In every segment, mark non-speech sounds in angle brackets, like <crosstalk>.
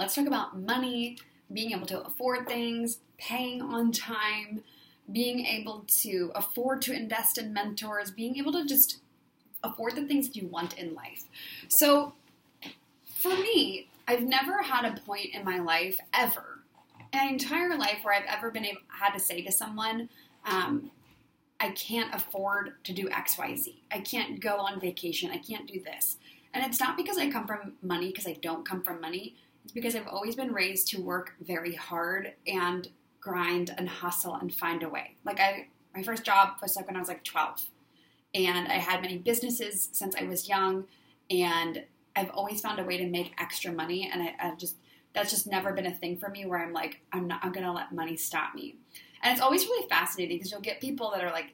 let's talk about money, being able to afford things, paying on time, being able to afford to invest in mentors, being able to just afford the things you want in life. So, for me, I've never had a point in my life ever, an entire life, where I've ever been able, had to say to someone, um, I can't afford to do XYZ. I can't go on vacation. I can't do this. And it's not because I come from money, because I don't come from money. Because I've always been raised to work very hard and grind and hustle and find a way. Like I, my first job was like when I was like 12, and I had many businesses since I was young, and I've always found a way to make extra money, and I, just that's just never been a thing for me where I'm like I'm not I'm gonna let money stop me. And it's always really fascinating because you'll get people that are like,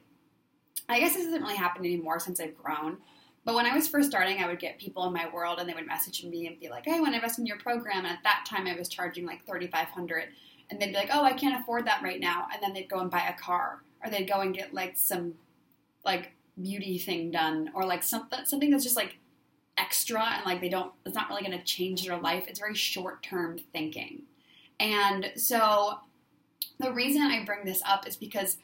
I guess this doesn't really happen anymore since I've grown. But when I was first starting, I would get people in my world and they would message me and be like, "Hey, I want to invest in your program." And at that time, I was charging like thirty five hundred, and they'd be like, "Oh, I can't afford that right now," and then they'd go and buy a car, or they'd go and get like some like beauty thing done, or like something something that's just like extra and like they don't. It's not really going to change their life. It's very short term thinking, and so the reason I bring this up is because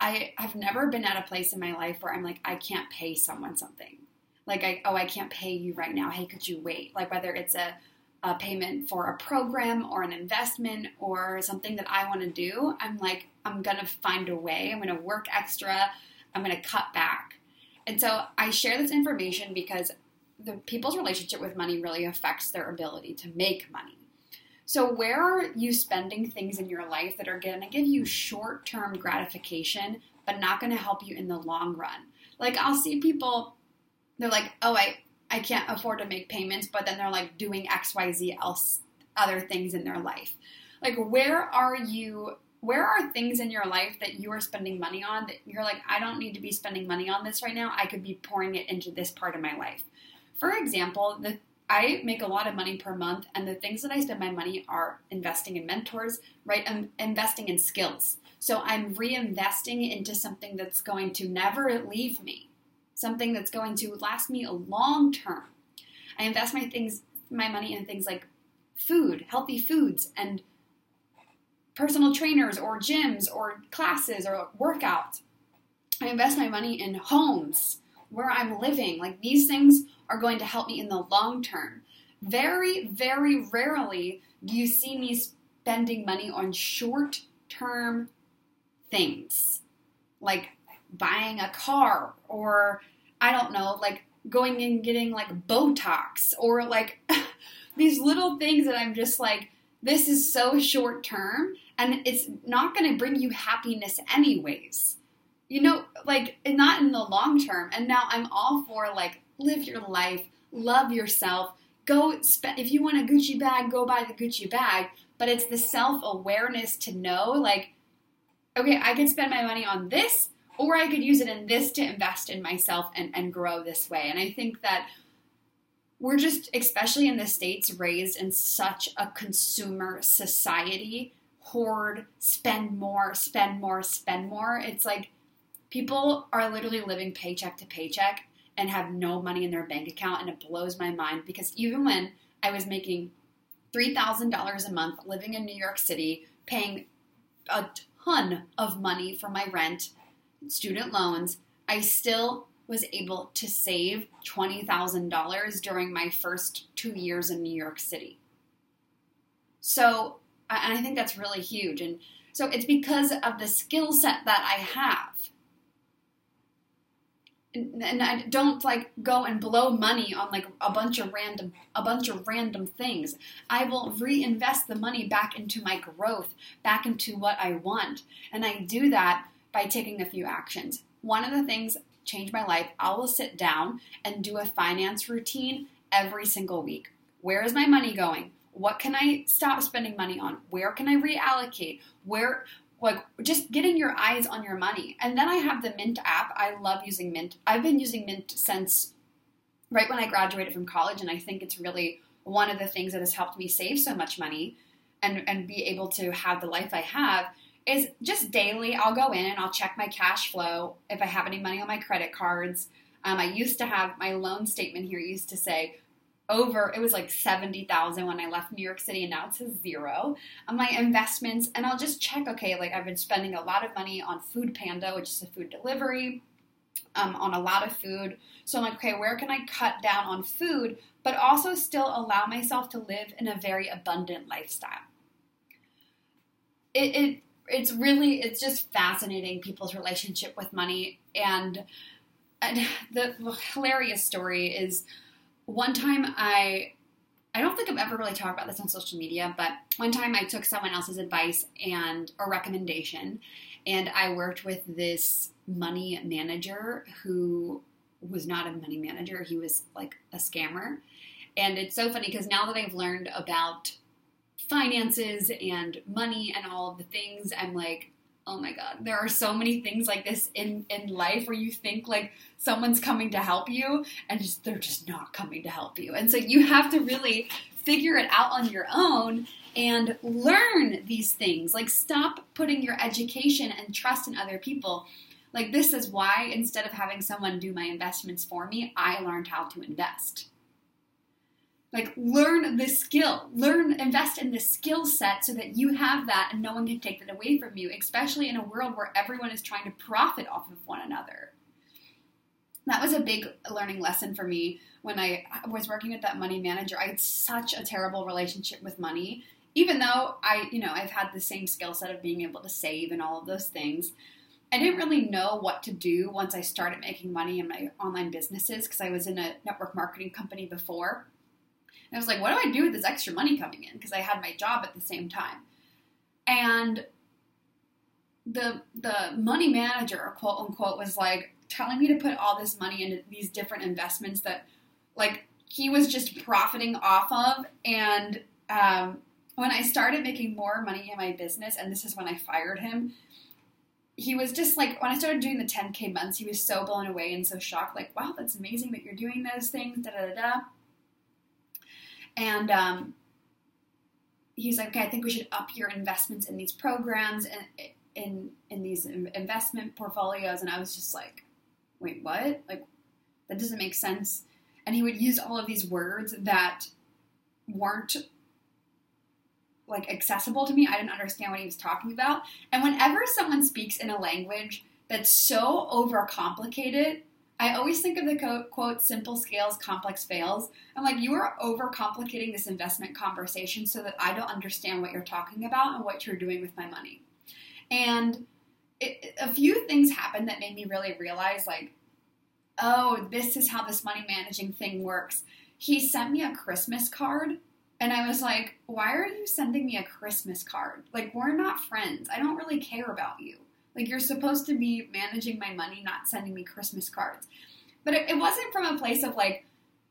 I have never been at a place in my life where I'm like, I can't pay someone something. Like, I, oh, I can't pay you right now. Hey, could you wait? Like, whether it's a, a payment for a program or an investment or something that I want to do, I'm like, I'm to find a way. I'm to work extra. I'm to cut back. And so I share this information because the people's relationship with money really affects their ability to make money. So, where are you spending things in your life that are going to give you short term gratification, but not going to help you in the long run? Like, I'll see people, they're like, oh, I, I can't afford to make payments, but then they're like doing XYZ else, other things in their life. Like, where are you? Where are things in your life that you are spending money on that you're like, I don't need to be spending money on this right now. I could be pouring it into this part of my life. For example, the I make a lot of money per month, and the things that I spend my money are investing in mentors, right? I'm investing in skills. So I'm reinvesting into something that's going to never leave me, something that's going to last me a long term. I invest my things, my money in things like food, healthy foods, and personal trainers or gyms or classes or workouts. I invest my money in homes where I'm living. Like these things are going to help me in the long term. Very, very rarely do you see me spending money on short term things like buying a car or I don't know, like going and getting like Botox or like <laughs> these little things that I'm just like, this is so short term and it's not going to bring you happiness anyways. You know, like not in the long term. And now I'm all for like live your life, love yourself. Go spend if you want a Gucci bag, go buy the Gucci bag. But it's the self awareness to know, like, okay, I can spend my money on this, or I could use it in this to invest in myself and, and grow this way. And I think that we're just, especially in the States, raised in such a consumer society hoard, spend more, spend more, spend more. It's like people are literally living paycheck to paycheck and have no money in their bank account. And it blows my mind because even when I was making $3,000 a month living in New York City, paying a ton of money for my rent, student loans, I still was able to save $20,000 during my first two years in New York City. So, and I think that's really huge. And so it's because of the skill set that I have and I don't like go and blow money on like a bunch of random a bunch of random things. I will reinvest the money back into my growth, back into what I want. And I do that by taking a few actions. One of the things changed my life. I will sit down and do a finance routine every single week. Where is my money going? What can I stop spending money on? Where can I reallocate? Where like just getting your eyes on your money. And then I have the Mint app. I love using Mint. I've been using Mint since right when I graduated from college, and I think it's really one of the things that has helped me save so much money and, and be able to have the life I have is just daily I'll go in and I'll check my cash flow if I have any money on my credit cards. Um, I used to have my loan statement here used to say over it was like 70,000 when I left New York City and now it says zero. On my investments and I'll just check okay like I've been spending a lot of money on Food Panda which is a food delivery um, on a lot of food. So I'm like okay where can I cut down on food but also still allow myself to live in a very abundant lifestyle? It, it it's really it's just fascinating people's relationship with money and, and the hilarious story is one time I I don't think I've ever really talked about this on social media, but one time I took someone else's advice and a recommendation, and I worked with this money manager who was not a money manager. He was like a scammer. And it's so funny because now that I've learned about finances and money and all of the things, I'm like, oh my god there are so many things like this in in life where you think like someone's coming to help you and just, they're just not coming to help you. And so you have to really figure it out on your own and learn these things. Like stop putting your education and trust in other people. Like this is why instead of having someone do my investments for me i learned how to invest like learn this skill. Learn invest in this skill set so that you have that and no one can take that away from you especially in a world where everyone is trying to profit off of one another. That was a big learning lesson for me when i was working with that money manager. I had such a terrible relationship with money. Even though i you know i've had the same skill set of being able to save and all of those things I didn't really know what to do once I started making money in my online businesses because I was in a network marketing company before. I was like, what do I do with this extra money coming in? Because I had my job at the same time. And the the money manager, quote unquote, was like telling me to put all this money into these different investments that like he was just profiting off of. And um, when I started making more money in my business, and this is when I fired him, he was just like when I started doing the 10k months, he was so blown away and so shocked, like, wow, that's amazing that you're doing those things, da da da. And um, he's like, okay, I think we should up your investments in these programs and in in these investment portfolios. And I was just like, wait, what? Like, that doesn't make sense. And he would use all of these words that weren't like accessible to me. I didn't understand what he was talking about. And whenever someone speaks in a language that's so overcomplicated, I always think of the quote, simple scales, complex fails. I'm like, you are overcomplicating this investment conversation so that I don't understand what you're talking about and what you're doing with my money. And it, a few things happened that made me really realize, like, oh, this is how this money managing thing works. He sent me a Christmas card, and I was like, why are you sending me a Christmas card? Like, we're not friends. I don't really care about you. Like you're supposed to be managing my money, not sending me Christmas cards. But it, it wasn't from a place of like,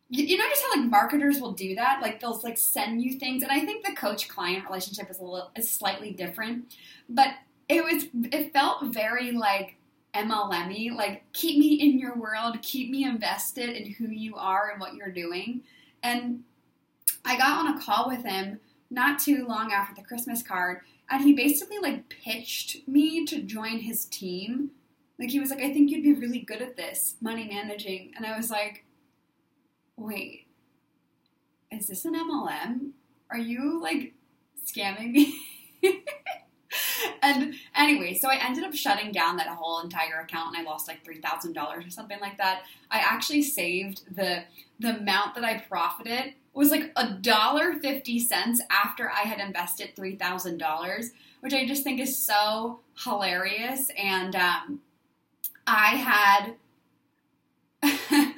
you, you just how like marketers will do that. Like they'll like send you things, and I think the coach client relationship is a little is slightly different. But it was it felt very like MLM like keep me in your world, keep me invested in who you are and what you're doing. And I got on a call with him not too long after the Christmas card, and he basically like pitched me to join his team. Like he was like, I think you'd be really good at this, money managing. And I was like, wait, is this an MLM? Are you like scamming me? <laughs> and anyway, so I ended up shutting down that whole entire account and I lost like $3,000 or something like that. I actually saved the the amount that I profited was like a dollar fifty cents after I had invested three thousand dollars, which I just think is so hilarious. And um, I had, <laughs>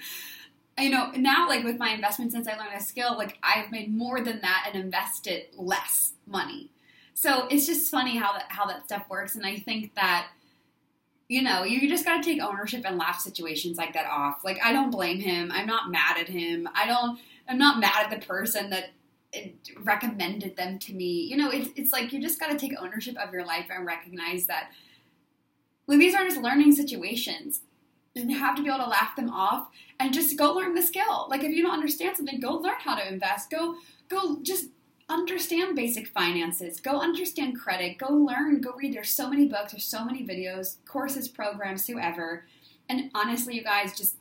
you know, now like with my investment since I learned a skill, like I've made more than that and invested less money. So it's just funny how that how that stuff works, and I think that you know, you just got to take ownership and laugh situations like that off. Like, I don't blame him. I'm not mad at him. I don't, I'm not mad at the person that recommended them to me. You know, it's, it's like you just got to take ownership of your life and recognize that like, these are just learning situations. And you have to be able to laugh them off and just go learn the skill. Like if you don't understand something, go learn how to invest. Go go just understand basic finances. Go understand credit. Go learn. Go read. There's so many books. There's so many videos, courses, programs, whoever. And honestly, you guys, just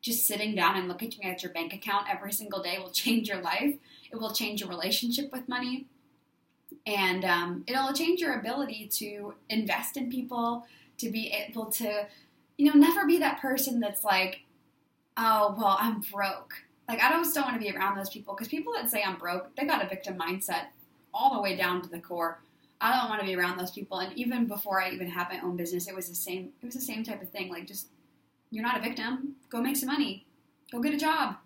just sitting down and looking at your bank account every single day will <laughs> change your life. It will change your relationship with money. And um, it'll change your ability to invest in people, to be able to, you know, never be that person that's like, oh, well, I'm broke. Like, I just don't want to be around those people because people that say I'm broke, they got a victim mindset all the way down to the core. I don't want to be around those people. And even before I even had my own business, it was the same. It was the same type of thing. Like, just you're not a victim. Go make some money. Go get a job.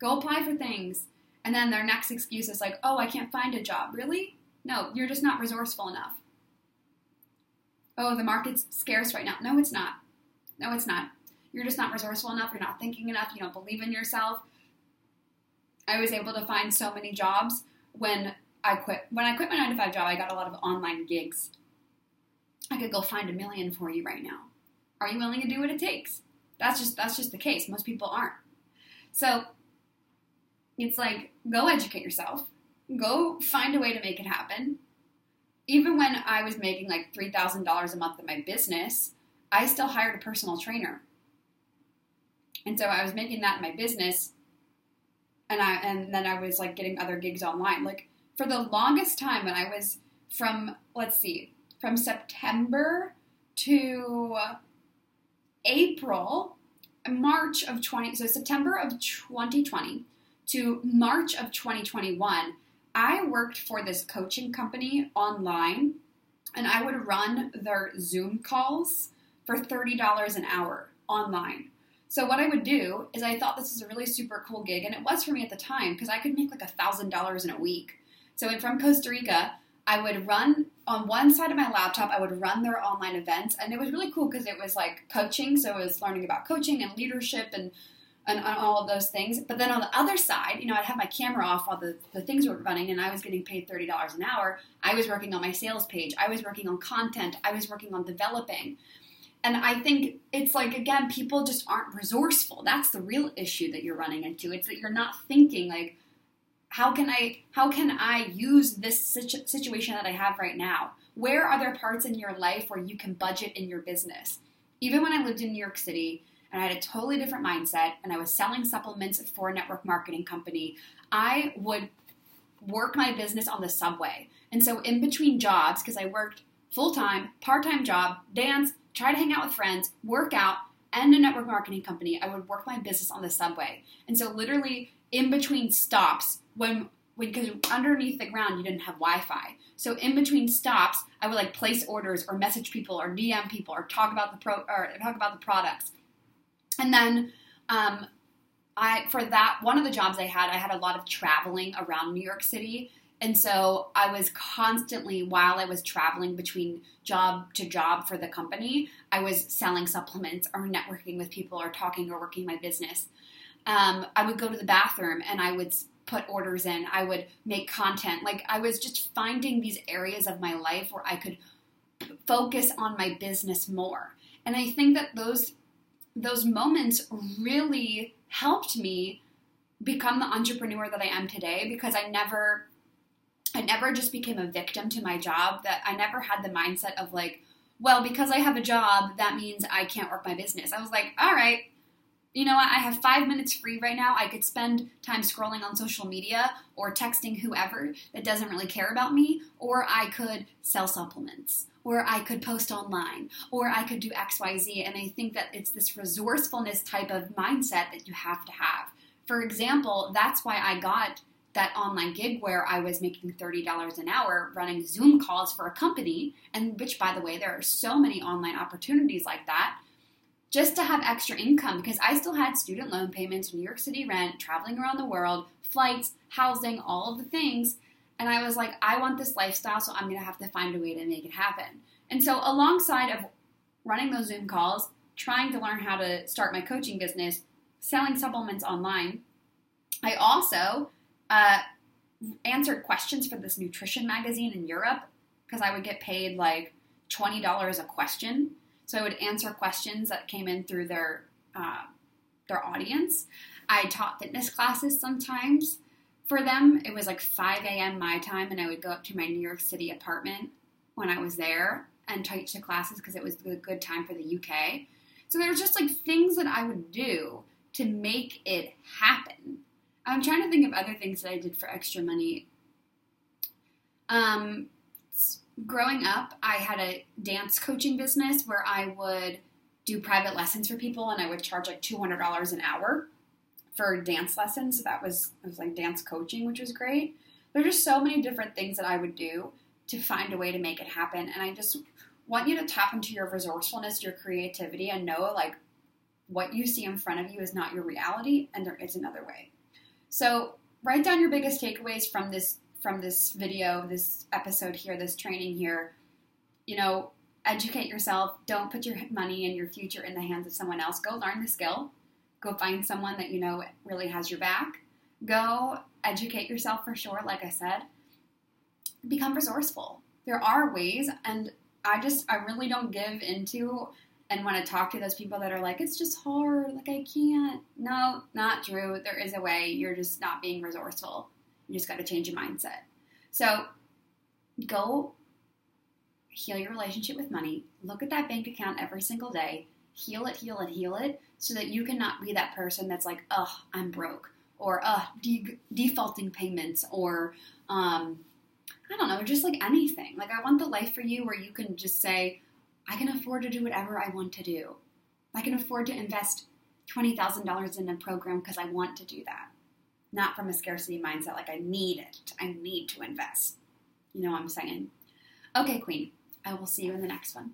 Go apply for things. And then their next excuse is like, oh, I can't find a job. Really? No, you're just not resourceful enough. Oh, the market's scarce right now. No, it's not. No, it's not. You're just not resourceful enough. You're not thinking enough. You don't believe in yourself. I was able to find so many jobs when I quit. When I quit my nine to five job, I got a lot of online gigs. I could go find a million for you right now. Are you willing to do what it takes? That's just that's just the case. Most people aren't. So it's like go educate yourself. Go find a way to make it happen. Even when I was making like $3,000 a month in my business, I still hired a personal trainer. And so I was making that in my business and I and then I was like getting other gigs online. Like for the longest time when I was from let's see, from September to April, March of 20, so September of 2020 to March of 2021, I worked for this coaching company online and I would run their Zoom calls for $30 an hour online. So what I would do is I thought this was a really super cool gig, and it was for me at the time because I could make like a thousand dollars in a week. So from Costa Rica, I would run on one side of my laptop, I would run their online events, and it was really cool because it was like coaching. So it was learning about coaching and leadership and, and, all of those things. But then on the other side, you know, I'd have my camera off while the, the things were running, and I was getting paid thirty dollars an hour. I was working on my sales page. I was working on content. I was working on developing. And I think it's like again, people just aren't resourceful. That's the real issue that you're running into. It's that you're not thinking like how can I how can I use this situ- situation that I have right now? Where are there parts in your life where you can budget in your business? Even when I lived in New York City and I had a totally different mindset and I was selling supplements for a network marketing company, I would work my business on the subway. And so in between jobs, because I worked full time, part time job, dance, try to hang out with friends, work out, and a network marketing company, I would work my business on the subway. And so literally in between stops, when because underneath the ground you didn't have Wi-Fi. So in between stops, I would like place orders or message people or DM people or talk about the pro or talk about the products. And then um, I for that one of the jobs I had, I had a lot of traveling around New York City. And so I was constantly, while I was traveling between job to job for the company, I was selling supplements or networking with people or talking or working my business. Um, I would go to the bathroom and I would put orders in. I would make content. Like I was just finding these areas of my life where I could focus on my business more. And I think that those those moments really helped me become the entrepreneur that I am today because I never I never just became a victim to my job that I never had the mindset of like well because I have a job that means I can't work my business. I was like all right you know what, I have five minutes free right now. I could spend time scrolling on social media or texting whoever that doesn't really care about me, or I could sell supplements, or I could post online, or I could do XYZ. And I think that it's this resourcefulness type of mindset that you have to have. For example, that's why I got that online gig where I was making $30 an hour running Zoom calls for a company, and which, by the way, there are so many online opportunities like that just to have extra income because I still had student loan payments, New York City rent, traveling around the world, flights, housing, all of the things. And I was like, I want this lifestyle, so I'm going to have to find a way to make it happen. And so, alongside of running those Zoom calls, trying to learn how to start my coaching business, selling supplements online, I also uh, answered questions for this nutrition magazine in Europe because I would get paid like $20 a question. So I would answer questions that came in through their uh, their audience. I taught fitness classes sometimes for them. It was like 5 a.m. my time, and I would go up to my New York City apartment when I was there and teach the classes because it was a good time for the UK. So there were just like things that I would do to make it happen. I'm trying to think of other things that I did for extra money. Um, growing up, I had a dance coaching business where I would do private lessons for people and I would charge like $200 an hour for dance lessons. So that was, it was like dance coaching, which was great. There's just so many different things that I would do to find a way to make it happen. And I just want you to tap into your resourcefulness, your creativity, and know like what you see in front of you is not your reality and there is another way. So write down your biggest takeaways from this from this video, this episode here, this training here. You know, educate yourself. Don't put your money and your future in the hands of someone else. Go learn the skill. Go find someone that you know really has your back. Go educate yourself for sure, like I said. Become resourceful. There are ways, and I just, I really don't give into and want to talk to those people that are like, it's just hard, like I can't. No, not true. There is a way. You're just not being resourceful. You just got to change your mindset. So go heal your relationship with money. Look at that bank account every single day. Heal it, heal it, heal it, so that you cannot be that person that's like, oh, I'm broke, or uh, de- defaulting payments, or um, I don't know, just like anything. Like I want the life for you where you can just say, I can afford to do whatever I want to do. I can afford to invest $20,000 in a program because I want to do that. Not from a scarcity mindset, like I need it. I need to invest. You know what I'm saying? Okay, Queen, I will see you in the next one.